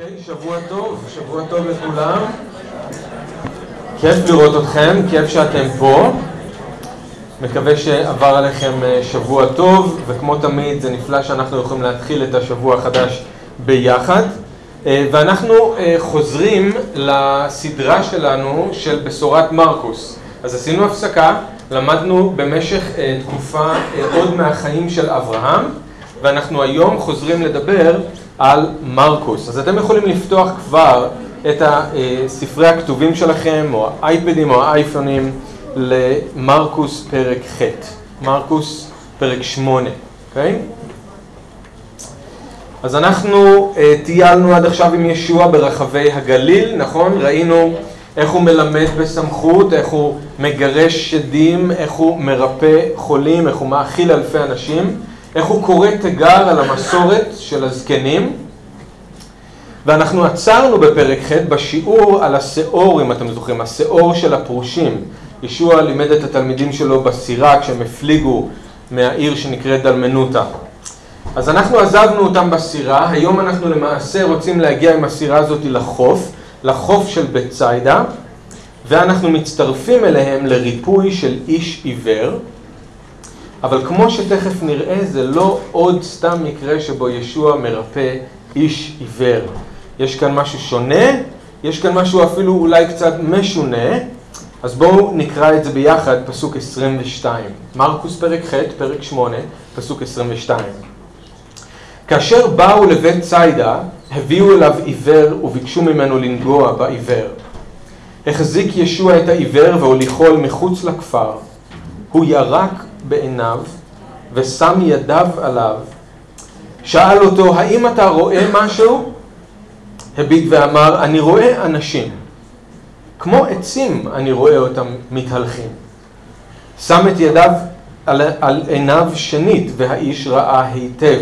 אוקיי, שבוע טוב, שבוע טוב לכולם. כיף לראות אתכם, כיף שאתם פה. מקווה שעבר עליכם אה, שבוע טוב, וכמו תמיד זה נפלא שאנחנו יכולים להתחיל את השבוע החדש ביחד. אה, ואנחנו אה, חוזרים לסדרה שלנו של בשורת מרקוס. אז עשינו הפסקה, למדנו במשך תקופה עוד מהחיים של אברהם, ואנחנו היום חוזרים לדבר על מרקוס. אז אתם יכולים לפתוח כבר את ספרי הכתובים שלכם, או האייפדים או האייפונים, למרקוס פרק ח', מרקוס פרק 8, אוקיי? אז אנחנו uh, טיילנו עד עכשיו עם ישוע ברחבי הגליל, נכון? ראינו איך הוא מלמד בסמכות, איך הוא מגרש שדים, איך הוא מרפא חולים, איך הוא מאכיל אלפי אנשים. איך הוא קורא תיגר על המסורת של הזקנים. ואנחנו עצרנו בפרק ח' בשיעור על השאור, אם אתם זוכרים, השאור של הפרושים. ישוע לימד את התלמידים שלו בסירה כשהם הפליגו מהעיר שנקראת דלמנותה. אז אנחנו עזבנו אותם בסירה, היום אנחנו למעשה רוצים להגיע עם הסירה הזאת לחוף, לחוף של בית ציידה, ואנחנו מצטרפים אליהם לריפוי של איש עיוור. אבל כמו שתכף נראה, זה לא עוד סתם מקרה שבו ישוע מרפא איש עיוור. יש כאן משהו שונה, יש כאן משהו אפילו אולי קצת משונה, אז בואו נקרא את זה ביחד, פסוק 22. מרקוס פרק ח', פרק 8, פסוק 22. כאשר באו לבית ציידה, הביאו אליו עיוור וביקשו ממנו לנגוע בעיוור. החזיק ישוע את העיוור והוליכו אל מחוץ לכפר. הוא ירק בעיניו ושם ידיו עליו. שאל אותו, האם אתה רואה משהו? הביט ואמר, אני רואה אנשים. כמו עצים אני רואה אותם מתהלכים. שם את ידיו על, על עיניו שנית, והאיש ראה היטב.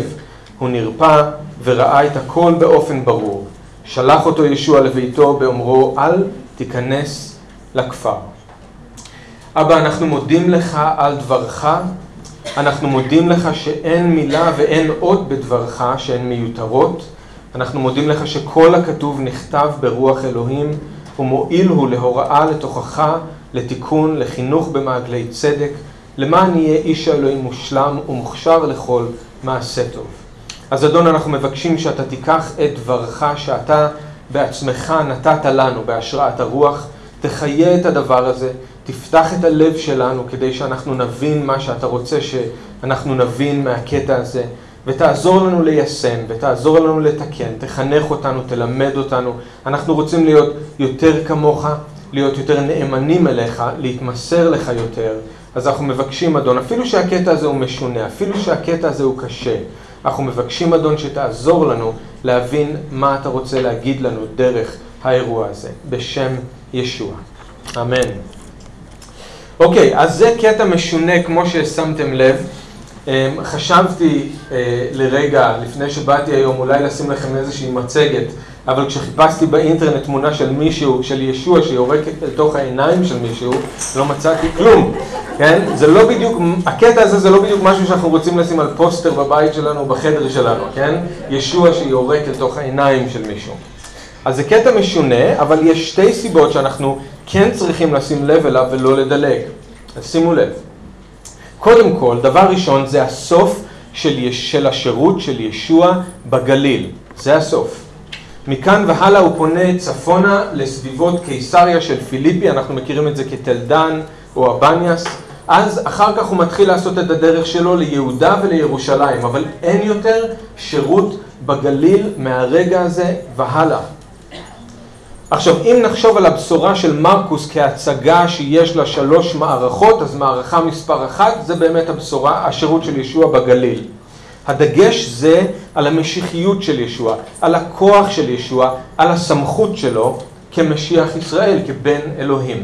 הוא נרפא וראה את הכל באופן ברור. שלח אותו ישוע לביתו באומרו, אל תיכנס לכפר. אבא, אנחנו מודים לך על דברך, אנחנו מודים לך שאין מילה ואין עוד בדברך שהן מיותרות. אנחנו מודים לך שכל הכתוב נכתב ברוח אלוהים, ומועיל הוא להוראה, לתוכחה, לתיקון, לחינוך במעגלי צדק, למען יהיה איש האלוהים מושלם ומוכשר לכל מעשה טוב. אז אדון, אנחנו מבקשים שאתה תיקח את דברך שאתה בעצמך נתת לנו בהשראת הרוח, תחיה את הדבר הזה, תפתח את הלב שלנו כדי שאנחנו נבין מה שאתה רוצה שאנחנו נבין מהקטע הזה, ותעזור לנו ליישם, ותעזור לנו לתקן, תחנך אותנו, תלמד אותנו. אנחנו רוצים להיות יותר כמוך, להיות יותר נאמנים אליך, להתמסר לך יותר. אז אנחנו מבקשים, אדון, אפילו שהקטע הזה הוא משונה, אפילו שהקטע הזה הוא קשה, אנחנו מבקשים, אדון, שתעזור לנו להבין מה אתה רוצה להגיד לנו דרך האירוע הזה, בשם ישוע. אמן. אוקיי, אז זה קטע משונה כמו ששמתם לב. אמ, חשבתי אה, לרגע, לפני שבאתי היום, אולי לשים לכם איזושהי מצגת, אבל כשחיפשתי באינטרנט תמונה של מישהו, של ישוע שיורק אל תוך העיניים של מישהו, לא מצאתי כלום, כן? זה לא בדיוק, הקטע הזה זה לא בדיוק משהו שאנחנו רוצים לשים על פוסטר בבית שלנו בחדר שלנו, כן? ישוע שיורק אל תוך העיניים של מישהו. אז זה קטע משונה, אבל יש שתי סיבות שאנחנו כן צריכים לשים לב אליו ולא לדלג. אז שימו לב. קודם כל, דבר ראשון זה הסוף של, של השירות של ישוע בגליל. זה הסוף. מכאן והלאה הוא פונה צפונה לסביבות קיסריה של פיליפי, אנחנו מכירים את זה כתל דן או אבניאס. אז אחר כך הוא מתחיל לעשות את הדרך שלו ליהודה ולירושלים, אבל אין יותר שירות בגליל מהרגע הזה והלאה. עכשיו, אם נחשוב על הבשורה של מרקוס כהצגה שיש לה שלוש מערכות, אז מערכה מספר אחת זה באמת הבשורה, השירות של ישוע בגליל. הדגש זה על המשיחיות של ישוע, על הכוח של ישוע, על הסמכות שלו כמשיח ישראל, כבן אלוהים.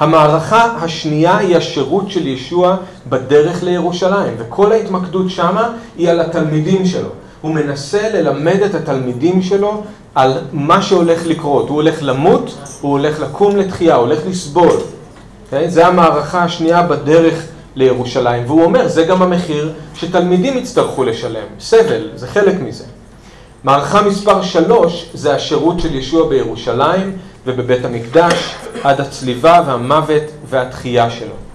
המערכה השנייה היא השירות של ישוע בדרך לירושלים, וכל ההתמקדות שמה היא על התלמידים שלו. הוא מנסה ללמד את התלמידים שלו על מה שהולך לקרות. הוא הולך למות, הוא הולך לקום לתחייה, הוא הולך לסבול. Okay? אוקיי? זה המערכה השנייה בדרך לירושלים, והוא אומר, זה גם המחיר שתלמידים יצטרכו לשלם. סבל, זה חלק מזה. מערכה מספר שלוש זה השירות של ישוע בירושלים ובבית המקדש עד הצליבה והמוות והתחייה שלו.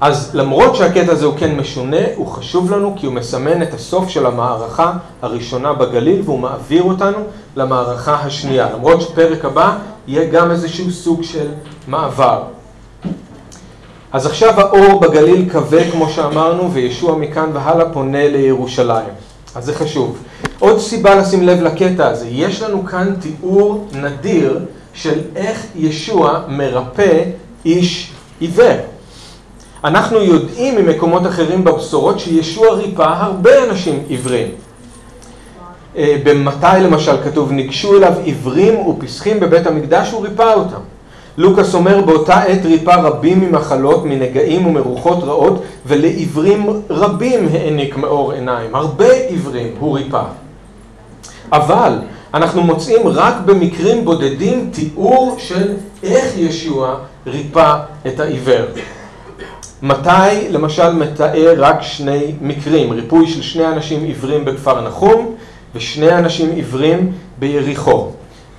אז למרות שהקטע הזה הוא כן משונה, הוא חשוב לנו כי הוא מסמן את הסוף של המערכה הראשונה בגליל והוא מעביר אותנו למערכה השנייה. למרות שפרק הבא יהיה גם איזשהו סוג של מעבר. אז עכשיו האור בגליל כבה כמו שאמרנו וישוע מכאן והלאה פונה לירושלים. אז זה חשוב. עוד סיבה לשים לב לקטע הזה, יש לנו כאן תיאור נדיר של איך ישוע מרפא איש עיוור. אנחנו יודעים ממקומות אחרים בבשורות שישוע ריפא הרבה אנשים עיוורים. אה, במתי למשל כתוב, ניגשו אליו עיוורים ופסחים בבית המקדש, הוא ריפא אותם. לוקאס אומר, באותה עת ריפא רבים ממחלות, מנגעים ומרוחות רעות, ולעיוורים רבים העניק מאור עיניים. הרבה עיוורים הוא ריפא. אבל אנחנו מוצאים רק במקרים בודדים תיאור של איך ישוע ריפא את העיוור. מתי למשל מתאר רק שני מקרים, ריפוי של שני אנשים עיוורים בכפר נחום ושני אנשים עיוורים ביריחו.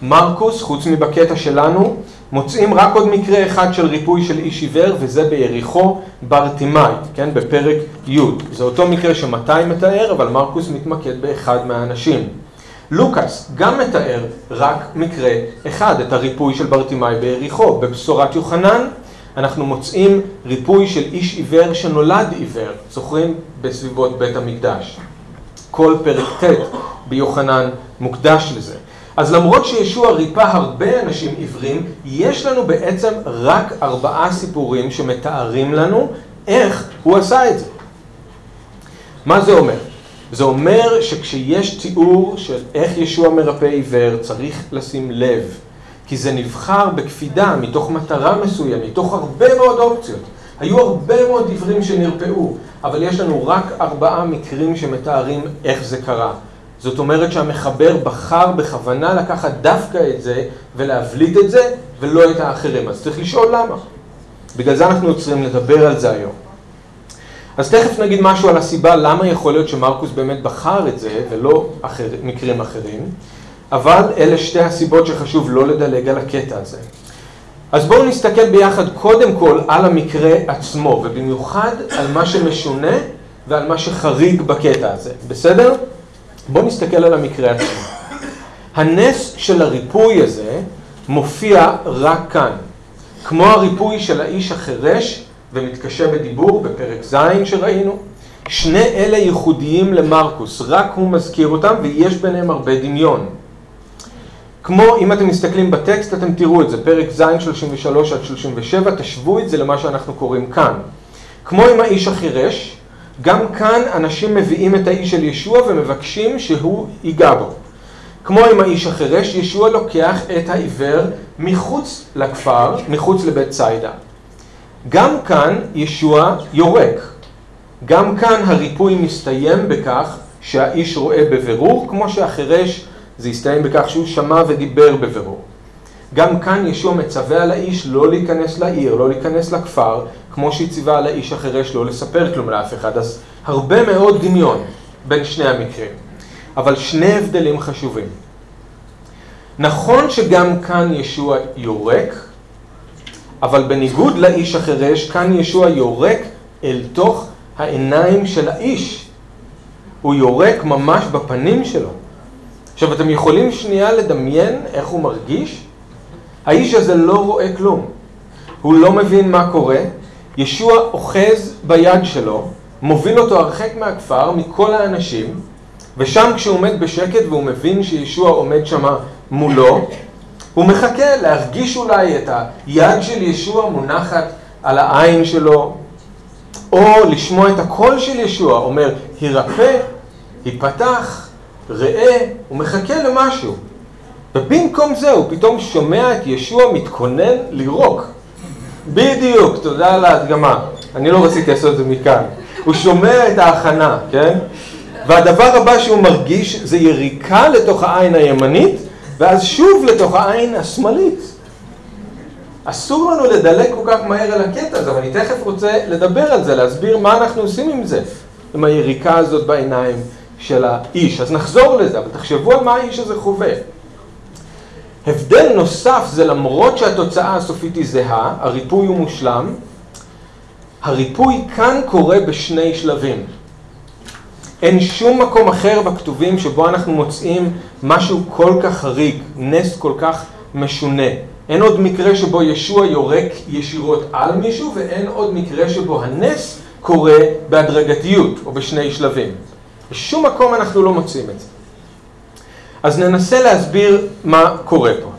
מרקוס, חוץ מבקטע שלנו, מוצאים רק עוד מקרה אחד של ריפוי של איש עיוור וזה ביריחו ברטימאי, כן, בפרק י'. זה אותו מקרה שמתי מתאר, אבל מרקוס מתמקד באחד מהאנשים. לוקאס גם מתאר רק מקרה אחד, את הריפוי של ברטימאי ביריחו. בבשורת יוחנן אנחנו מוצאים ריפוי של איש עיוור שנולד עיוור, זוכרים? בסביבות בית המקדש. כל פרק ט' ביוחנן מוקדש לזה. אז למרות שישוע ריפא הרבה אנשים עיוורים, יש לנו בעצם רק ארבעה סיפורים שמתארים לנו איך הוא עשה את זה. מה זה אומר? זה אומר שכשיש תיאור של איך ישוע מרפא עיוור, צריך לשים לב. כי זה נבחר בקפידה, מתוך מטרה מסוימת, מתוך הרבה מאוד אופציות. היו הרבה מאוד עיוורים שנרפאו, אבל יש לנו רק ארבעה מקרים שמתארים איך זה קרה. זאת אומרת שהמחבר בחר בכוונה לקחת דווקא את זה ולהבליט את זה ולא את האחרים. אז צריך לשאול למה. בגלל זה אנחנו יוצרים לדבר על זה היום. אז תכף נגיד משהו על הסיבה למה יכול להיות שמרקוס באמת בחר את זה ולא אחר, מקרים אחרים, אבל אלה שתי הסיבות שחשוב לא לדלג על הקטע הזה. אז בואו נסתכל ביחד קודם כל על המקרה עצמו, ובמיוחד על מה שמשונה ועל מה שחריג בקטע הזה, בסדר? בואו נסתכל על המקרה עצמו. הנס של הריפוי הזה מופיע רק כאן. כמו הריפוי של האיש החירש ומתקשה בדיבור בפרק ז' שראינו, שני אלה ייחודיים למרקוס, רק הוא מזכיר אותם ויש ביניהם הרבה דמיון. כמו אם אתם מסתכלים בטקסט אתם תראו את זה, פרק ז' 33 עד 37, תשוו את זה למה שאנחנו קוראים כאן. כמו עם האיש החירש, גם כאן אנשים מביאים את האיש של ישוע ומבקשים שהוא ייגע בו. כמו עם האיש החירש, ישוע לוקח את העיוור מחוץ לכפר, מחוץ לבית ציידה. גם כאן ישוע יורק. גם כאן הריפוי מסתיים בכך שהאיש רואה בבירור, כמו שהחירש זה הסתיים בכך שהוא שמע ודיבר בבירור. גם כאן ישוע מצווה על האיש לא להיכנס לעיר, לא להיכנס לכפר, כמו שהיא ציווה על האיש החירש לא לספר כלום לאף אחד. אז הרבה מאוד דמיון בין שני המקרים. אבל שני הבדלים חשובים. נכון שגם כאן ישוע יורק, אבל בניגוד לאיש החירש, כאן ישוע יורק אל תוך העיניים של האיש. הוא יורק ממש בפנים שלו. עכשיו, אתם יכולים שנייה לדמיין איך הוא מרגיש? האיש הזה לא רואה כלום. הוא לא מבין מה קורה. ישוע אוחז ביד שלו, מוביל אותו הרחק מהכפר, מכל האנשים, ושם כשהוא עומד בשקט והוא מבין שישוע עומד שם מולו, הוא מחכה להרגיש אולי את היד של ישוע מונחת על העין שלו, או לשמוע את הקול של ישוע אומר, הירפא, היפתח, ראה, הוא מחכה למשהו. ובמקום זה הוא פתאום שומע את ישוע מתכונן לירוק. בדיוק, תודה על ההדגמה. אני לא רציתי לעשות את זה מכאן. הוא שומע את ההכנה, כן? והדבר הבא שהוא מרגיש זה יריקה לתוך העין הימנית ואז שוב לתוך העין השמאלית. אסור לנו לדלג כל כך מהר על הקטע הזה, אבל אני תכף רוצה לדבר על זה, להסביר מה אנחנו עושים עם זה, עם היריקה הזאת בעיניים, של האיש. אז נחזור לזה, אבל תחשבו על מה האיש הזה חווה. הבדל נוסף זה למרות שהתוצאה הסופית היא זהה, הריפוי הוא מושלם, הריפוי כאן קורה בשני שלבים. אין שום מקום אחר בכתובים שבו אנחנו מוצאים משהו כל כך חריג, נס כל כך משונה. אין עוד מקרה שבו ישוע יורק ישירות על מישהו, ואין עוד מקרה שבו הנס קורה בהדרגתיות או בשני שלבים. בשום מקום אנחנו לא מוצאים את זה. אז ננסה להסביר מה קורה פה.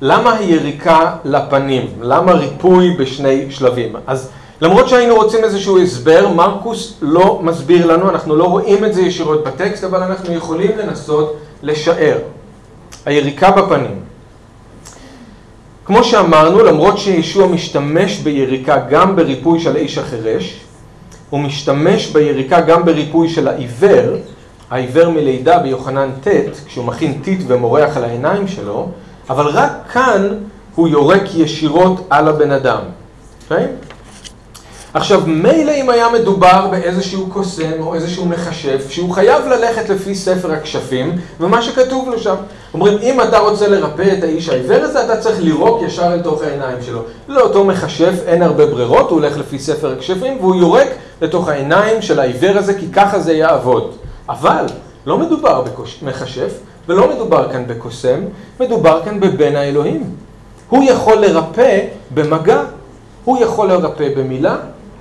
למה היריקה לפנים? למה ריפוי בשני שלבים? אז למרות שהיינו רוצים איזשהו הסבר, מרקוס לא מסביר לנו, אנחנו לא רואים את זה ישירות בטקסט, אבל אנחנו יכולים לנסות לשער. היריקה בפנים. כמו שאמרנו, למרות שישוע משתמש ביריקה גם בריפוי של האיש החירש, הוא משתמש ביריקה גם בריפוי של העיוור, העיוור מלידה ביוחנן ט', כשהוא מכין טיט ומורח על העיניים שלו, אבל רק כאן הוא יורק ישירות על הבן אדם. Okay? אוקיי? עכשיו, מילא אם היה מדובר באיזשהו קוסם או איזשהו מכשף, שהוא חייב ללכת לפי ספר הכשפים ומה שכתוב לו שם. אומרים, אם אתה רוצה לרפא את האיש העיוור הזה, אתה צריך לירוק ישר אל תוך העיניים שלו. לאותו מכשף אין הרבה ברירות, הוא הולך לפי ספר הכשפים והוא יורק לתוך העיניים של העיוור הזה, כי ככה זה יעבוד. אבל לא מדובר במכשף ולא מדובר כאן בקוסם, מדובר כאן בבן האלוהים. הוא יכול לרפא במגע, הוא יכול לרפא במילה,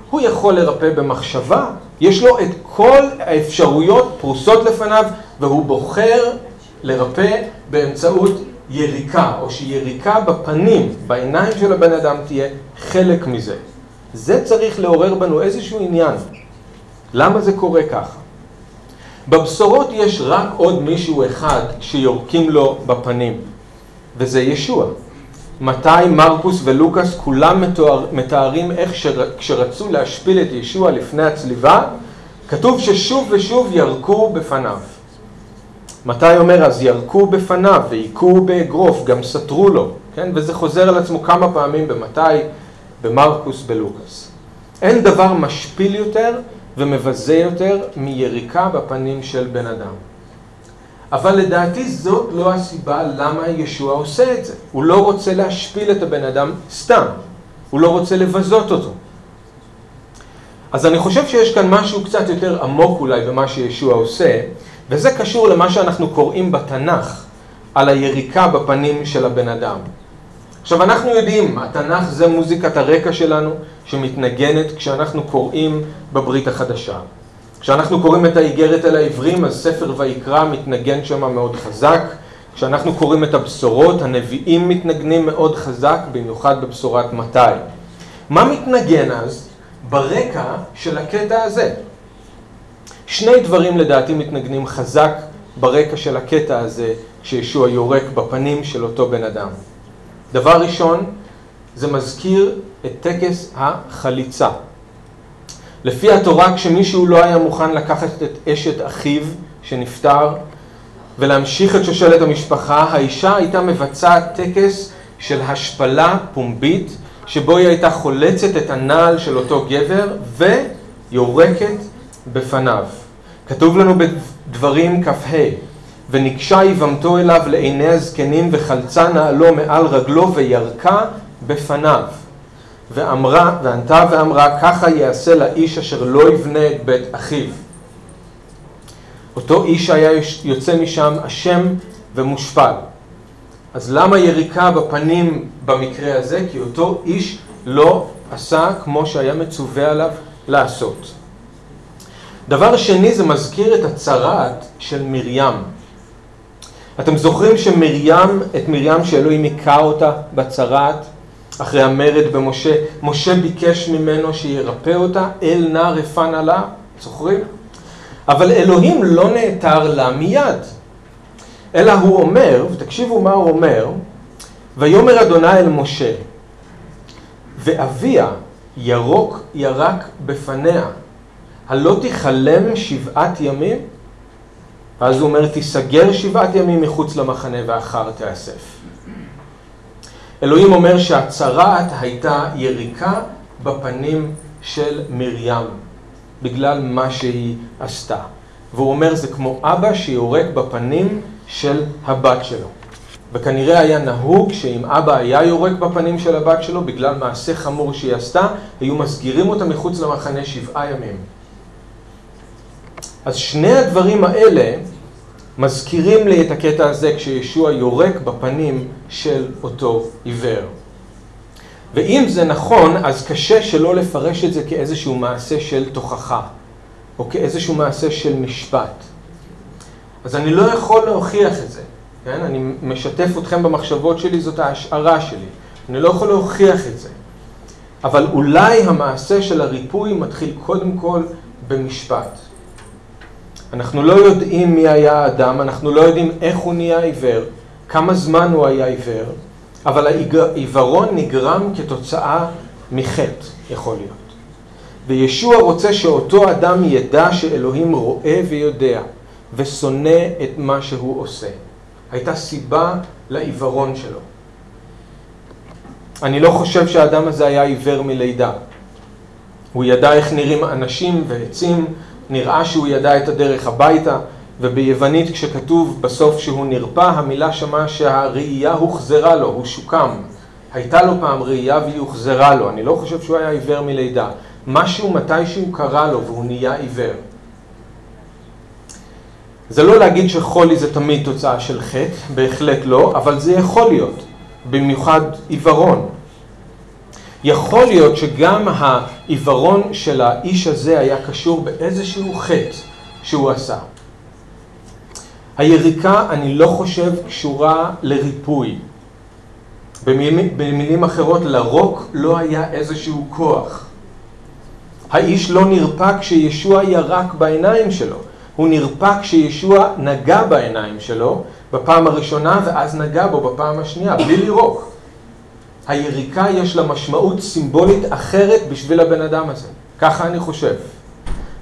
הוא יכול לרפא במחשבה, יש לו את כל האפשרויות פרוסות לפניו, והוא בוחר לרפא באמצעות יריקה, או שיריקה בפנים, בעיניים של הבן אדם תהיה חלק מזה. זה צריך לעורר בנו איזשהו עניין. למה זה קורה ככה? בבשורות יש רק עוד מישהו אחד שיורקים לו בפנים, וזה ישוע. מתי מרקוס ולוקאס כולם מתואר, מתארים איך כשרצו להשפיל את ישוע לפני הצליבה, כתוב ששוב ושוב ירקו בפניו. מתי אומר אז ירקו בפניו והיכו באגרוף, גם סתרו לו, כן? וזה חוזר על עצמו כמה פעמים במתי, במרקוס, בלוקאס. אין דבר משפיל יותר ומבזה יותר מיריקה בפנים של בן אדם. אבל לדעתי זאת לא הסיבה למה ישוע עושה את זה. הוא לא רוצה להשפיל את הבן אדם סתם, הוא לא רוצה לבזות אותו. אז אני חושב שיש כאן משהו קצת יותר עמוק אולי במה שישוע עושה, וזה קשור למה שאנחנו קוראים בתנ"ך על היריקה בפנים של הבן אדם. עכשיו אנחנו יודעים, התנ"ך זה מוזיקת הרקע שלנו שמתנגנת כשאנחנו קוראים בברית החדשה. כשאנחנו קוראים את האיגרת אל העברים, אז ספר ויקרא מתנגן שם מאוד חזק. כשאנחנו קוראים את הבשורות, הנביאים מתנגנים מאוד חזק, במיוחד בבשורת מתי. מה מתנגן אז? ברקע של הקטע הזה. שני דברים לדעתי מתנגנים חזק ברקע של הקטע הזה, כשישוע יורק בפנים של אותו בן אדם. דבר ראשון, זה מזכיר את טקס החליצה. לפי התורה, כשמישהו לא היה מוכן לקחת את אשת אחיו שנפטר ולהמשיך את שושלת המשפחה, האישה הייתה מבצעת טקס של השפלה פומבית, שבו היא הייתה חולצת את הנעל של אותו גבר ויורקת בפניו. כתוב לנו בדברים כ"ה: וניגשה יבמתו אליו לעיני הזקנים וחלצה נעלו מעל רגלו וירקה בפניו. ואמרה, וענתה ואמרה, ככה יעשה לאיש אשר לא יבנה את בית אחיו. אותו איש היה יוצא משם אשם ומושפל. אז למה יריקה בפנים במקרה הזה? כי אותו איש לא עשה כמו שהיה מצווה עליו לעשות. דבר שני, זה מזכיר את הצרעת של מרים. אתם זוכרים שמרים, את מרים שאלוהים היכה אותה בצרעת? אחרי המרד במשה, משה ביקש ממנו שירפא אותה, אל נא רפנה לה, זוכרים? אבל אלוהים לא נעתר לה מיד, אלא הוא אומר, ותקשיבו מה הוא אומר, ויאמר אדוני אל משה, ואביה ירוק ירק בפניה, הלא תיכלם שבעת ימים? ואז הוא אומר, תיסגר שבעת ימים מחוץ למחנה ואחר תאסף. אלוהים אומר שהצרעת הייתה יריקה בפנים של מרים, בגלל מה שהיא עשתה. והוא אומר זה כמו אבא שיורק בפנים של הבת שלו. וכנראה היה נהוג שאם אבא היה יורק בפנים של הבת שלו בגלל מעשה חמור שהיא עשתה, היו מסגירים אותה מחוץ למחנה שבעה ימים. אז שני הדברים האלה מזכירים לי את הקטע הזה כשישוע יורק בפנים של אותו עיוור. ואם זה נכון, אז קשה שלא לפרש את זה כאיזשהו מעשה של תוכחה, או כאיזשהו מעשה של משפט. אז אני לא יכול להוכיח את זה, כן? אני משתף אתכם במחשבות שלי, זאת ההשערה שלי. אני לא יכול להוכיח את זה. אבל אולי המעשה של הריפוי מתחיל קודם כל במשפט. אנחנו לא יודעים מי היה האדם, אנחנו לא יודעים איך הוא נהיה עיוור, כמה זמן הוא היה עיוור, אבל העיוורון נגרם כתוצאה מחטא, יכול להיות. וישוע רוצה שאותו אדם ידע שאלוהים רואה ויודע, ושונא את מה שהוא עושה. הייתה סיבה לעיוורון שלו. אני לא חושב שהאדם הזה היה עיוור מלידה. הוא ידע איך נראים אנשים ועצים, נראה שהוא ידע את הדרך הביתה, וביוונית כשכתוב בסוף שהוא נרפא, המילה שמה שהראייה הוחזרה לו, הוא שוקם. הייתה לו פעם ראייה והיא הוחזרה לו, אני לא חושב שהוא היה עיוור מלידה. משהו מתישהו קרה לו והוא נהיה עיוור. זה לא להגיד שחולי זה תמיד תוצאה של חטא, בהחלט לא, אבל זה יכול להיות, במיוחד עיוורון. יכול להיות שגם העיוורון של האיש הזה היה קשור באיזשהו חטא שהוא עשה. היריקה, אני לא חושב, קשורה לריפוי. במילים, במילים אחרות, לרוק לא היה איזשהו כוח. האיש לא נרפא כשישוע ירק בעיניים שלו. הוא נרפא כשישוע נגע בעיניים שלו בפעם הראשונה ואז נגע בו בפעם השנייה, בלי לירוק. היריקה יש לה משמעות סימבולית אחרת בשביל הבן אדם הזה. ככה אני חושב.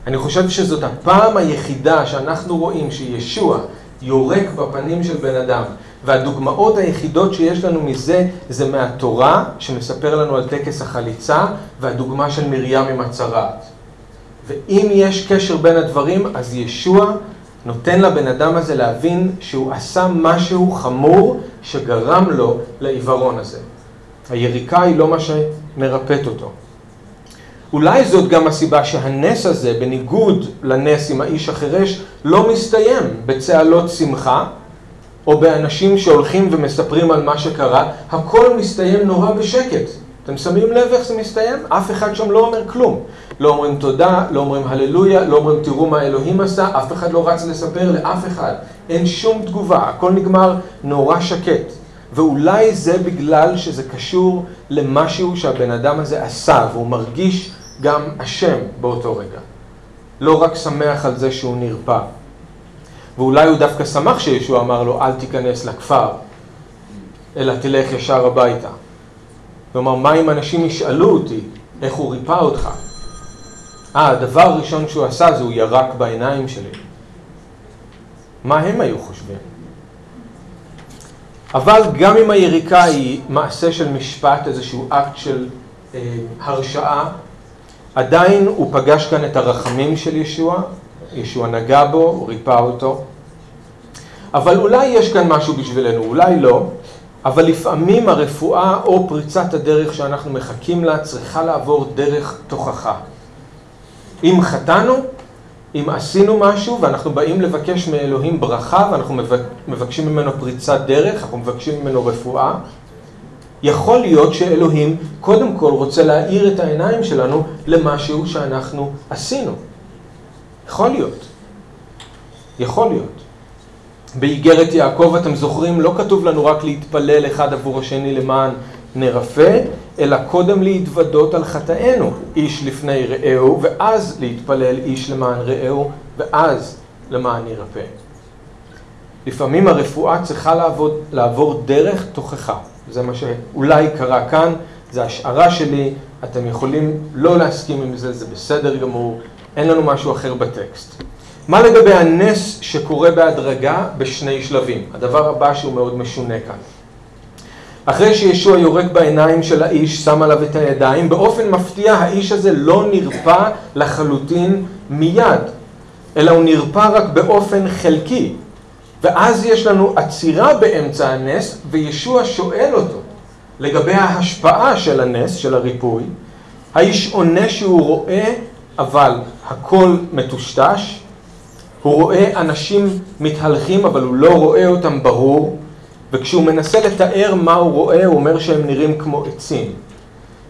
אני חושב שזאת הפעם היחידה שאנחנו רואים שישוע יורק בפנים של בן אדם. והדוגמאות היחידות שיש לנו מזה זה מהתורה, שמספר לנו על טקס החליצה, והדוגמה של מרים עם הצרעת. ואם יש קשר בין הדברים, אז ישוע נותן לבן אדם הזה להבין שהוא עשה משהו חמור שגרם לו לעיוורון הזה. היריקה היא לא מה שמרפאת אותו. אולי זאת גם הסיבה שהנס הזה, בניגוד לנס עם האיש החירש, לא מסתיים בצהלות שמחה, או באנשים שהולכים ומספרים על מה שקרה, הכל מסתיים נורא בשקט. אתם שמים לב איך זה מסתיים? אף אחד שם לא אומר כלום. לא אומרים תודה, לא אומרים הללויה, לא אומרים תראו מה אלוהים עשה, אף אחד לא רץ לספר לאף אחד. אין שום תגובה, הכל נגמר נורא שקט. ואולי זה בגלל שזה קשור למשהו שהבן אדם הזה עשה, והוא מרגיש גם אשם באותו רגע. לא רק שמח על זה שהוא נרפא. ואולי הוא דווקא שמח שישוע אמר לו, אל תיכנס לכפר, אלא תלך ישר הביתה. כלומר, מה אם אנשים ישאלו אותי איך הוא ריפא אותך? אה, הדבר הראשון שהוא עשה זה הוא ירק בעיניים שלי. מה הם היו חושבים? אבל גם אם היריקה היא מעשה של משפט, איזשהו אקט של אה, הרשעה, עדיין הוא פגש כאן את הרחמים של ישוע, ישוע נגע בו, הוא ריפא אותו. אבל אולי יש כאן משהו בשבילנו, אולי לא, אבל לפעמים הרפואה או פריצת הדרך שאנחנו מחכים לה צריכה לעבור דרך תוכחה. אם חטאנו, אם עשינו משהו ואנחנו באים לבקש מאלוהים ברכה ואנחנו מבקשים ממנו פריצת דרך, אנחנו מבקשים ממנו רפואה, יכול להיות שאלוהים קודם כל רוצה להאיר את העיניים שלנו למשהו שאנחנו עשינו. יכול להיות. יכול להיות. באיגרת יעקב, אתם זוכרים, לא כתוב לנו רק להתפלל אחד עבור השני למען נרפא, אלא קודם להתוודות על חטאינו, איש לפני רעהו, ואז להתפלל איש למען רעהו, ואז למען ירפא. לפעמים הרפואה צריכה לעבוד, לעבור דרך תוכחה. זה מה שאולי קרה כאן, זה השערה שלי, אתם יכולים לא להסכים עם זה, זה בסדר גמור, אין לנו משהו אחר בטקסט. מה לגבי הנס שקורה בהדרגה בשני שלבים? הדבר הבא שהוא מאוד משונה כאן. אחרי שישוע יורק בעיניים של האיש, שם עליו את הידיים, באופן מפתיע האיש הזה לא נרפא לחלוטין מיד. אלא הוא נרפא רק באופן חלקי. ואז יש לנו עצירה באמצע הנס, וישוע שואל אותו לגבי ההשפעה של הנס, של הריפוי. האיש עונה שהוא רואה, אבל הכל מטושטש. הוא רואה אנשים מתהלכים, אבל הוא לא רואה אותם ברור. וכשהוא מנסה לתאר מה הוא רואה, הוא אומר שהם נראים כמו עצים.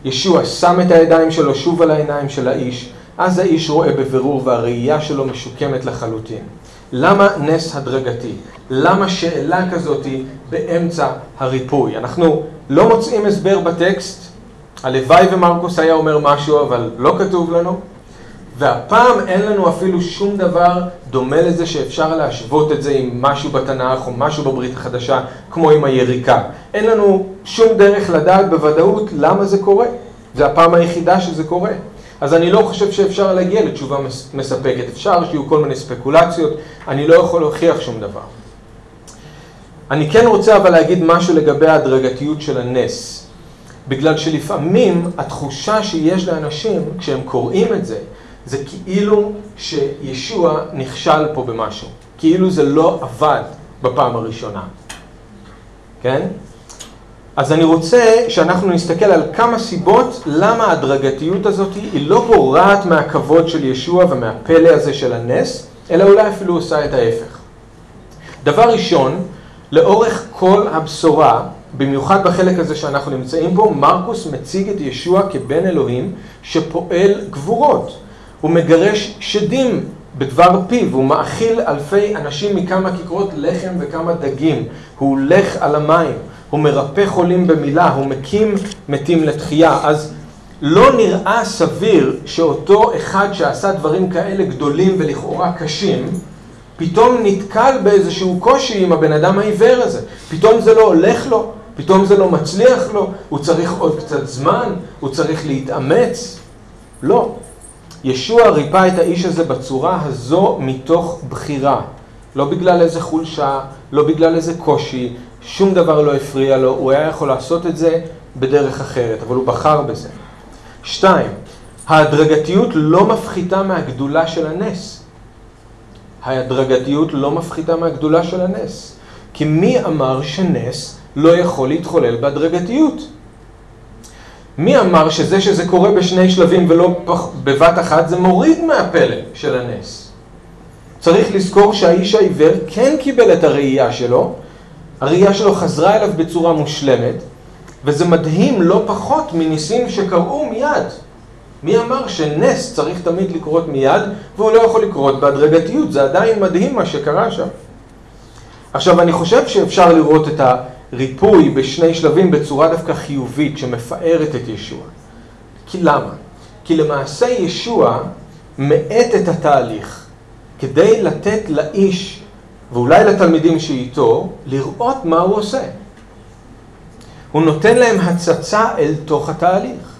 ישוע שם את הידיים שלו שוב על העיניים של האיש, אז האיש רואה בבירור והראייה שלו משוקמת לחלוטין. למה נס הדרגתי? למה שאלה כזאתי באמצע הריפוי? אנחנו לא מוצאים הסבר בטקסט, הלוואי ומרקוס היה אומר משהו, אבל לא כתוב לנו. והפעם אין לנו אפילו שום דבר דומה לזה שאפשר להשוות את זה עם משהו בתנ"ך או משהו בברית החדשה, כמו עם היריקה. אין לנו שום דרך לדעת בוודאות למה זה קורה. זה הפעם היחידה שזה קורה. אז אני לא חושב שאפשר להגיע לתשובה מספקת. אפשר שיהיו כל מיני ספקולציות, אני לא יכול להוכיח שום דבר. אני כן רוצה אבל להגיד משהו לגבי ההדרגתיות של הנס. בגלל שלפעמים התחושה שיש לאנשים כשהם קוראים את זה, זה כאילו שישוע נכשל פה במשהו. כאילו זה לא עבד בפעם הראשונה. כן? אז אני רוצה שאנחנו נסתכל על כמה סיבות למה ההדרגתיות הזאת היא לא גורעת מהכבוד של ישוע ומהפלא הזה של הנס, אלא אולי אפילו עושה את ההפך. דבר ראשון, לאורך כל הבשורה, במיוחד בחלק הזה שאנחנו נמצאים בו, מרקוס מציג את ישוע כבן אלוהים שפועל גבורות. הוא מגרש שדים בדבר פיו, הוא מאכיל אלפי אנשים מכמה כיכרות לחם וכמה דגים, הוא הולך על המים, הוא מרפא חולים במילה, הוא מקים מתים לתחייה. אז לא נראה סביר שאותו אחד שעשה דברים כאלה גדולים ולכאורה קשים, פתאום נתקל באיזשהו קושי עם הבן אדם העיוור הזה. פתאום זה לא הולך לו, פתאום זה לא מצליח לו, הוא צריך עוד קצת זמן, הוא צריך להתאמץ. לא. ישוע ריפא את האיש הזה בצורה הזו מתוך בחירה. לא בגלל איזה חולשה, לא בגלל איזה קושי, שום דבר לא הפריע לו, הוא היה יכול לעשות את זה בדרך אחרת, אבל הוא בחר בזה. שתיים, ההדרגתיות לא מפחיתה מהגדולה של הנס. ההדרגתיות לא מפחיתה מהגדולה של הנס. כי מי אמר שנס לא יכול להתחולל בהדרגתיות? מי אמר שזה שזה קורה בשני שלבים ולא בבת אחת זה מוריד מהפלא של הנס? צריך לזכור שהאיש העיוור כן קיבל את הראייה שלו, הראייה שלו חזרה אליו בצורה מושלמת, וזה מדהים לא פחות מניסים שקרו מיד. מי אמר שנס צריך תמיד לקרות מיד, והוא לא יכול לקרות בהדרגתיות? זה עדיין מדהים מה שקרה שם. עכשיו, אני חושב שאפשר לראות את הריפוי בשני שלבים בצורה דווקא חיובית, שמפארת את ישוע. כי למה? כי למעשה ישוע מאט את התהליך כדי לתת לאיש, ואולי לתלמידים שאיתו, לראות מה הוא עושה. הוא נותן להם הצצה אל תוך התהליך.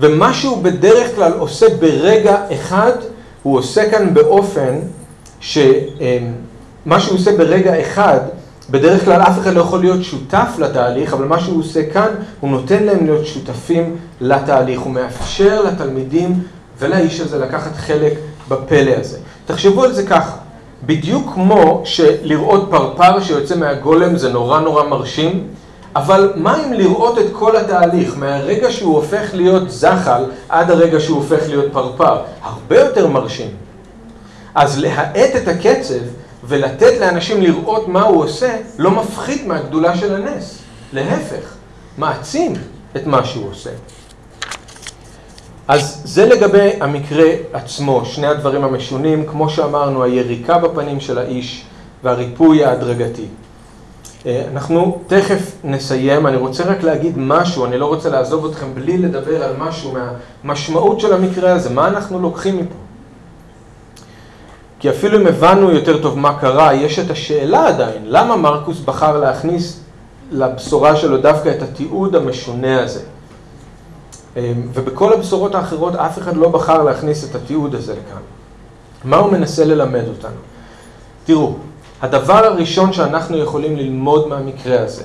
ומה שהוא בדרך כלל עושה ברגע אחד, הוא עושה כאן באופן ש... אמ, מה שהוא עושה ברגע אחד, בדרך כלל אף אחד לא יכול להיות שותף לתהליך, אבל מה שהוא עושה כאן, הוא נותן להם להיות שותפים לתהליך. הוא מאפשר לתלמידים ולאיש הזה לקחת חלק בפלא הזה. תחשבו על זה ככה, בדיוק כמו שלראות פרפר שיוצא מהגולם זה נורא נורא מרשים, אבל מה אם לראות את כל התהליך, מהרגע שהוא הופך להיות זחל עד הרגע שהוא הופך להיות פרפר? הרבה יותר מרשים. אז להאט את הקצב ולתת לאנשים לראות מה הוא עושה, לא מפחית מהגדולה של הנס. להפך, מעצים את מה שהוא עושה. אז זה לגבי המקרה עצמו, שני הדברים המשונים, כמו שאמרנו, היריקה בפנים של האיש והריפוי ההדרגתי. אה, אנחנו תכף נסיים, אני רוצה רק להגיד משהו, אני לא רוצה לעזוב אתכם בלי לדבר על משהו מהמשמעות של המקרה הזה, מה אנחנו לוקחים מפה. כי אפילו אם הבנו יותר טוב מה קרה, יש את השאלה עדיין, למה מרקוס בחר להכניס לבשורה שלו דווקא את התיעוד המשונה הזה? אה, ובכל הבשורות האחרות אף אחד לא בחר להכניס את התיעוד הזה לכאן. מה הוא מנסה ללמד אותנו? תראו, הדבר הראשון שאנחנו יכולים ללמוד מהמקרה הזה,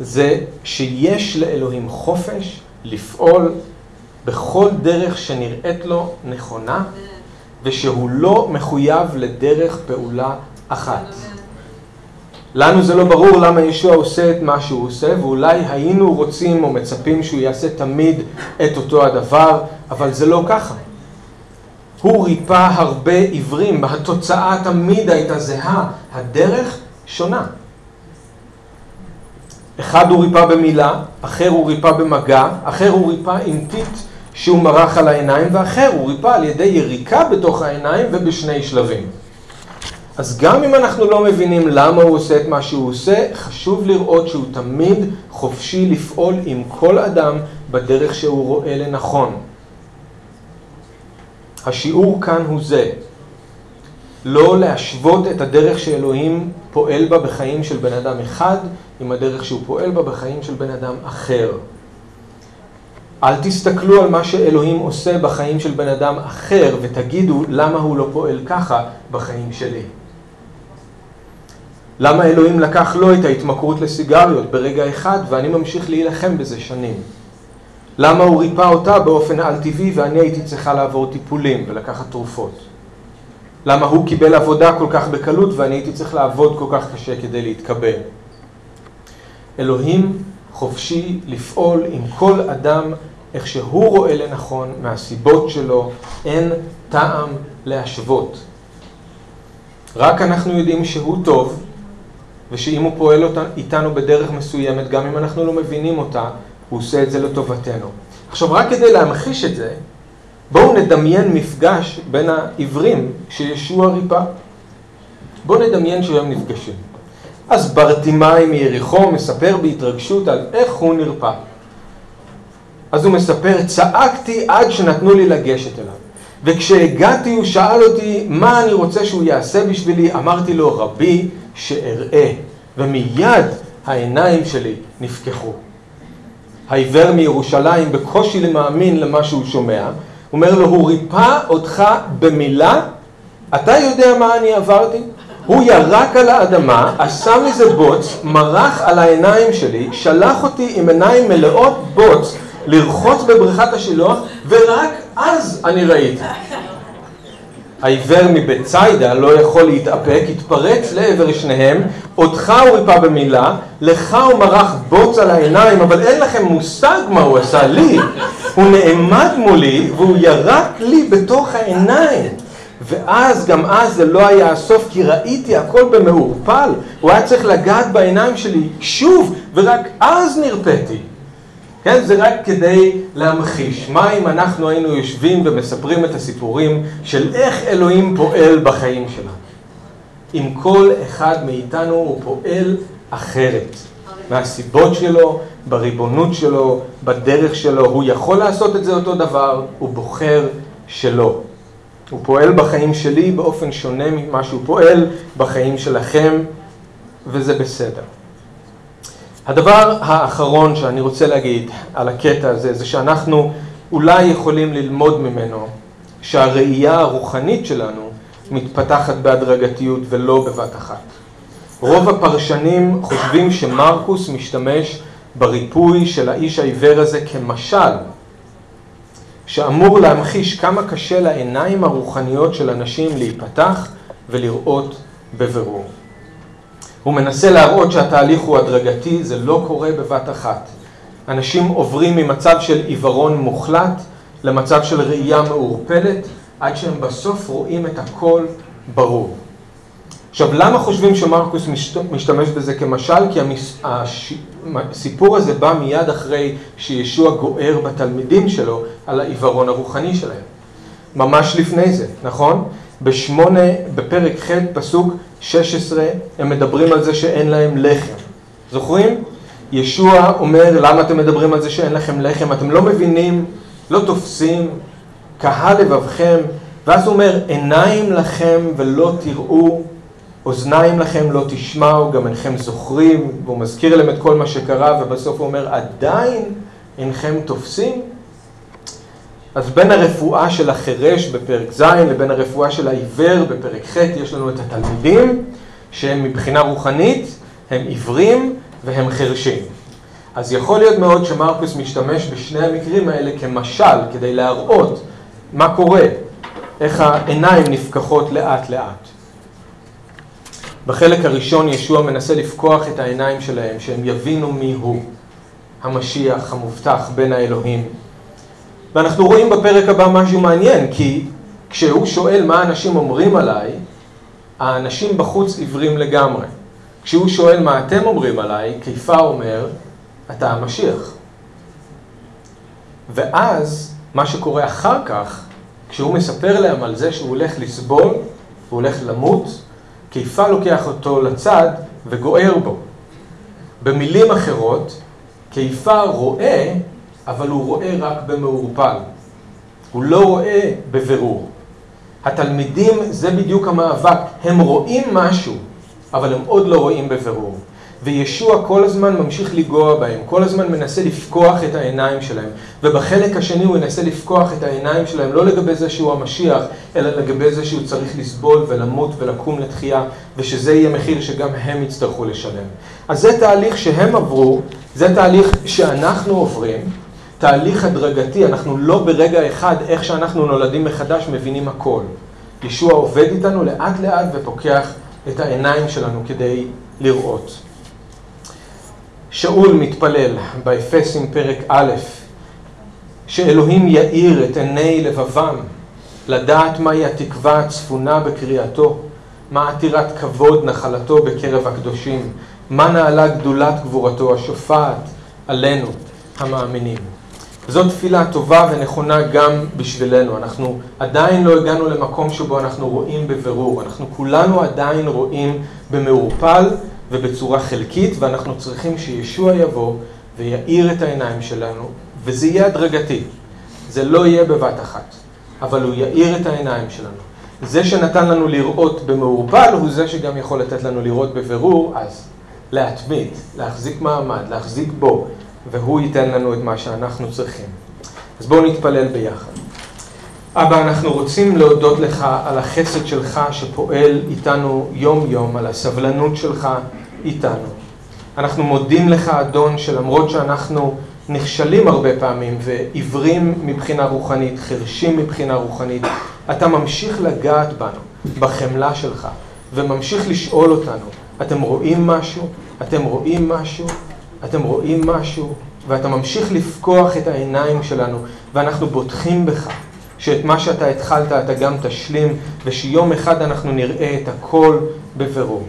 זה שיש לאלוהים חופש לפעול בכל דרך שנראית לו נכונה, ושהוא לא מחויב לדרך פעולה אחת. לנו זה לא ברור למה ישוע עושה את מה שהוא עושה, ואולי היינו רוצים או מצפים שהוא יעשה תמיד את אותו הדבר, אבל זה לא ככה. הוא ריפא הרבה עיוורים, התוצאה תמיד הייתה זהה, הדרך שונה. אחד הוא ריפא במילה, אחר הוא ריפא במגע, אחר הוא ריפא עם טיט שהוא מרח על העיניים, ואחר הוא ריפא על ידי יריקה בתוך העיניים ובשני שלבים. אז גם אם אנחנו לא מבינים למה הוא עושה את מה שהוא עושה, חשוב לראות שהוא תמיד חופשי לפעול עם כל אדם בדרך שהוא רואה לנכון. השיעור כאן הוא זה, לא להשוות את הדרך שאלוהים פועל בה בחיים של בן אדם אחד עם הדרך שהוא פועל בה בחיים של בן אדם אחר. אל תסתכלו על מה שאלוהים עושה בחיים של בן אדם אחר ותגידו למה הוא לא פועל ככה בחיים שלי. למה אלוהים לקח לו את ההתמכרות לסיגריות ברגע אחד ואני ממשיך להילחם בזה שנים? למה הוא ריפא אותה באופן על-טבעי ואני הייתי צריכה לעבור טיפולים ולקחת תרופות? למה הוא קיבל עבודה כל כך בקלות ואני הייתי צריך לעבוד כל כך קשה כדי להתקבל? אלוהים חופשי לפעול עם כל אדם איך שהוא רואה לנכון מהסיבות שלו, אין טעם להשוות. רק אנחנו יודעים שהוא טוב ושאם הוא פועל איתנו בדרך מסוימת, גם אם אנחנו לא מבינים אותה, הוא עושה את זה לטובתנו. עכשיו, רק כדי להמחיש את זה, בואו נדמיין מפגש בין העברים שישוע ריפא. בואו נדמיין שהם נפגשים. אז ברטימאי מיריחו מספר בהתרגשות על איך הוא נרפא. אז הוא מספר, צעקתי עד שנתנו לי לגשת אליו. וכשהגעתי הוא שאל אותי מה אני רוצה שהוא יעשה בשבילי, אמרתי לו רבי שאראה, ומיד העיניים שלי נפקחו. העיוור מירושלים בקושי למאמין למה שהוא שומע, אומר לו, הוא ריפא אותך במילה, אתה יודע מה אני עברתי? הוא ירק על האדמה, עשה מזה בוץ, מרח על העיניים שלי, שלח אותי עם עיניים מלאות בוץ לרחוץ בבריכת השילוח, ורק אז אני ראיתי. העיוור מבית ציידה לא יכול להתאפק, התפרץ לעבר שניהם, אותך הוא ריפא במילה, לך הוא מרח בוץ על העיניים, אבל אין לכם מושג מה הוא עשה לי. הוא נעמד מולי והוא ירק לי בתוך העיניים. ואז, גם אז זה לא היה הסוף, כי ראיתי הכל במעורפל. הוא היה צריך לגעת בעיניים שלי שוב, ורק אז נרפאתי. כן, זה רק כדי להמחיש. מה אם אנחנו היינו יושבים ומספרים את הסיפורים של איך אלוהים פועל בחיים שלנו? עם כל אחד מאיתנו הוא פועל אחרת. מהסיבות שלו, בריבונות שלו, בדרך שלו. הוא יכול לעשות את זה אותו דבר, הוא בוחר שלא. הוא פועל בחיים שלי באופן שונה ממה שהוא פועל בחיים שלכם, וזה בסדר. הדבר האחרון שאני רוצה להגיד על הקטע הזה, זה שאנחנו אולי יכולים ללמוד ממנו שהראייה הרוחנית שלנו מתפתחת בהדרגתיות ולא בבת אחת. רוב הפרשנים חושבים שמרקוס משתמש בריפוי של האיש העיוור הזה כמשל, שאמור להמחיש כמה קשה לעיניים הרוחניות של אנשים להיפתח ולראות בבירור. הוא מנסה להראות שהתהליך הוא הדרגתי, זה לא קורה בבת אחת. אנשים עוברים ממצב של עיוורון מוחלט למצב של ראייה מעורפלת, עד שהם בסוף רואים את הכל ברור. עכשיו, למה חושבים שמרקוס משתמש בזה כמשל? כי הסיפור הזה בא מיד אחרי שישוע גוער בתלמידים שלו על העיוורון הרוחני שלהם. ממש לפני זה, נכון? בשמונה, בפרק ח', פסוק 16, הם מדברים על זה שאין להם לחם. זוכרים? ישוע אומר, למה אתם מדברים על זה שאין לכם לחם? אתם לא מבינים, לא תופסים, קהל לבבכם, ואז הוא אומר, עיניים לכם ולא תראו, אוזניים לכם לא תשמעו, גם אינכם זוכרים, והוא מזכיר להם את כל מה שקרה, ובסוף הוא אומר, עדיין אינכם תופסים? אז בין הרפואה של החירש בפרק ז' לבין הרפואה של העיוור בפרק ח' יש לנו את התלמידים שהם מבחינה רוחנית הם עיוורים והם חרשים. אז יכול להיות מאוד שמרקוס משתמש בשני המקרים האלה כמשל כדי להראות מה קורה. איך העיניים נפקחות לאט לאט. בחלק הראשון ישוע מנסה לפקוח את העיניים שלהם, שהם יבינו מי הוא, המשיח המובטח בין האלוהים. ואנחנו רואים בפרק הבא משהו מעניין, כי כשהוא שואל מה אנשים אומרים עליי, האנשים בחוץ עיוורים לגמרי. כשהוא שואל מה אתם אומרים עליי, קיפה אומר, אתה המשיח. ואז, מה שקורה אחר כך, כשהוא מספר להם על זה שהוא הולך לסבול, הוא הולך למות, קיפה לוקח אותו לצד וגוער בו. במילים אחרות, קיפה רואה, אבל הוא רואה רק במעורפל. הוא לא רואה בבירור. התלמידים, זה בדיוק המאבק, הם רואים משהו, אבל הם עוד לא רואים בבירור. וישוע כל הזמן ממשיך לגוע בהם, כל הזמן מנסה לפקוח את העיניים שלהם. ובחלק השני הוא ינסה לפקוח את העיניים שלהם, לא לגבי זה שהוא המשיח, אלא לגבי זה שהוא צריך לסבול ולמות ולקום לתחייה, ושזה יהיה מחיר שגם הם יצטרכו לשלם. אז זה תהליך שהם עברו, זה תהליך שאנחנו עוברים, תהליך הדרגתי, אנחנו לא ברגע אחד, איך שאנחנו נולדים מחדש, מבינים הכל. ישוע עובד איתנו לאט לאט ופוקח את העיניים שלנו כדי לראות. שאול מתפלל באפסים פרק א', שאלוהים יאיר את עיני לבבם, לדעת מהי התקווה הצפונה בקריאתו, מה עתירת כבוד נחלתו בקרב הקדושים, מה נעלה גדולת גבורתו השופעת עלינו המאמינים. זאת תפילה טובה ונכונה גם בשבילנו. אנחנו עדיין לא הגענו למקום שבו אנחנו רואים בבירור. אנחנו כולנו עדיין רואים במעורפל ובצורה חלקית, ואנחנו צריכים שישוע יבוא ויאיר את העיניים שלנו, וזה יהיה הדרגתי. זה לא יהיה בבת אחת, אבל הוא יאיר את העיניים שלנו. זה שנתן לנו לראות במעורפל, הוא זה שגם יכול לתת לנו לראות בבירור, אז להתמיד, להחזיק מעמד, להחזיק בו, והוא ייתן לנו את מה שאנחנו צריכים. אז בואו נתפלל ביחד. אבא, אנחנו רוצים להודות לך על החסד שלך שפועל איתנו יום-יום, על הסבלנות שלך איתנו. אנחנו מודים לך, אדון, שלמרות שאנחנו נכשלים הרבה פעמים ועיוורים מבחינה רוחנית, חרשים מבחינה רוחנית, אתה ממשיך לגעת בנו, בחמלה שלך, וממשיך לשאול אותנו, אתם רואים משהו? אתם רואים משהו? אתם רואים משהו? ואתה ממשיך לפקוח את העיניים שלנו, ואנחנו בוטחים בך. שאת מה שאתה התחלת אתה גם תשלים, ושיום אחד אנחנו נראה את הכל בבירור.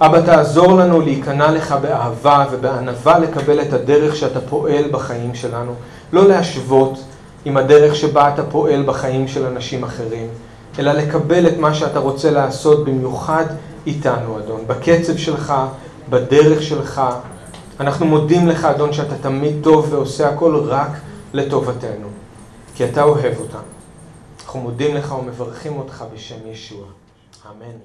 אבא, תעזור לנו להיכנע לך באהבה ובענווה לקבל את הדרך שאתה פועל בחיים שלנו. לא להשוות עם הדרך שבה אתה פועל בחיים של אנשים אחרים, אלא לקבל את מה שאתה רוצה לעשות במיוחד איתנו, אדון, בקצב שלך, בדרך שלך. אנחנו מודים לך, אדון, שאתה תמיד טוב ועושה הכל רק לטובתנו. כי אתה אוהב אותם. אנחנו מודים לך ומברכים אותך בשם ישוע. אמן.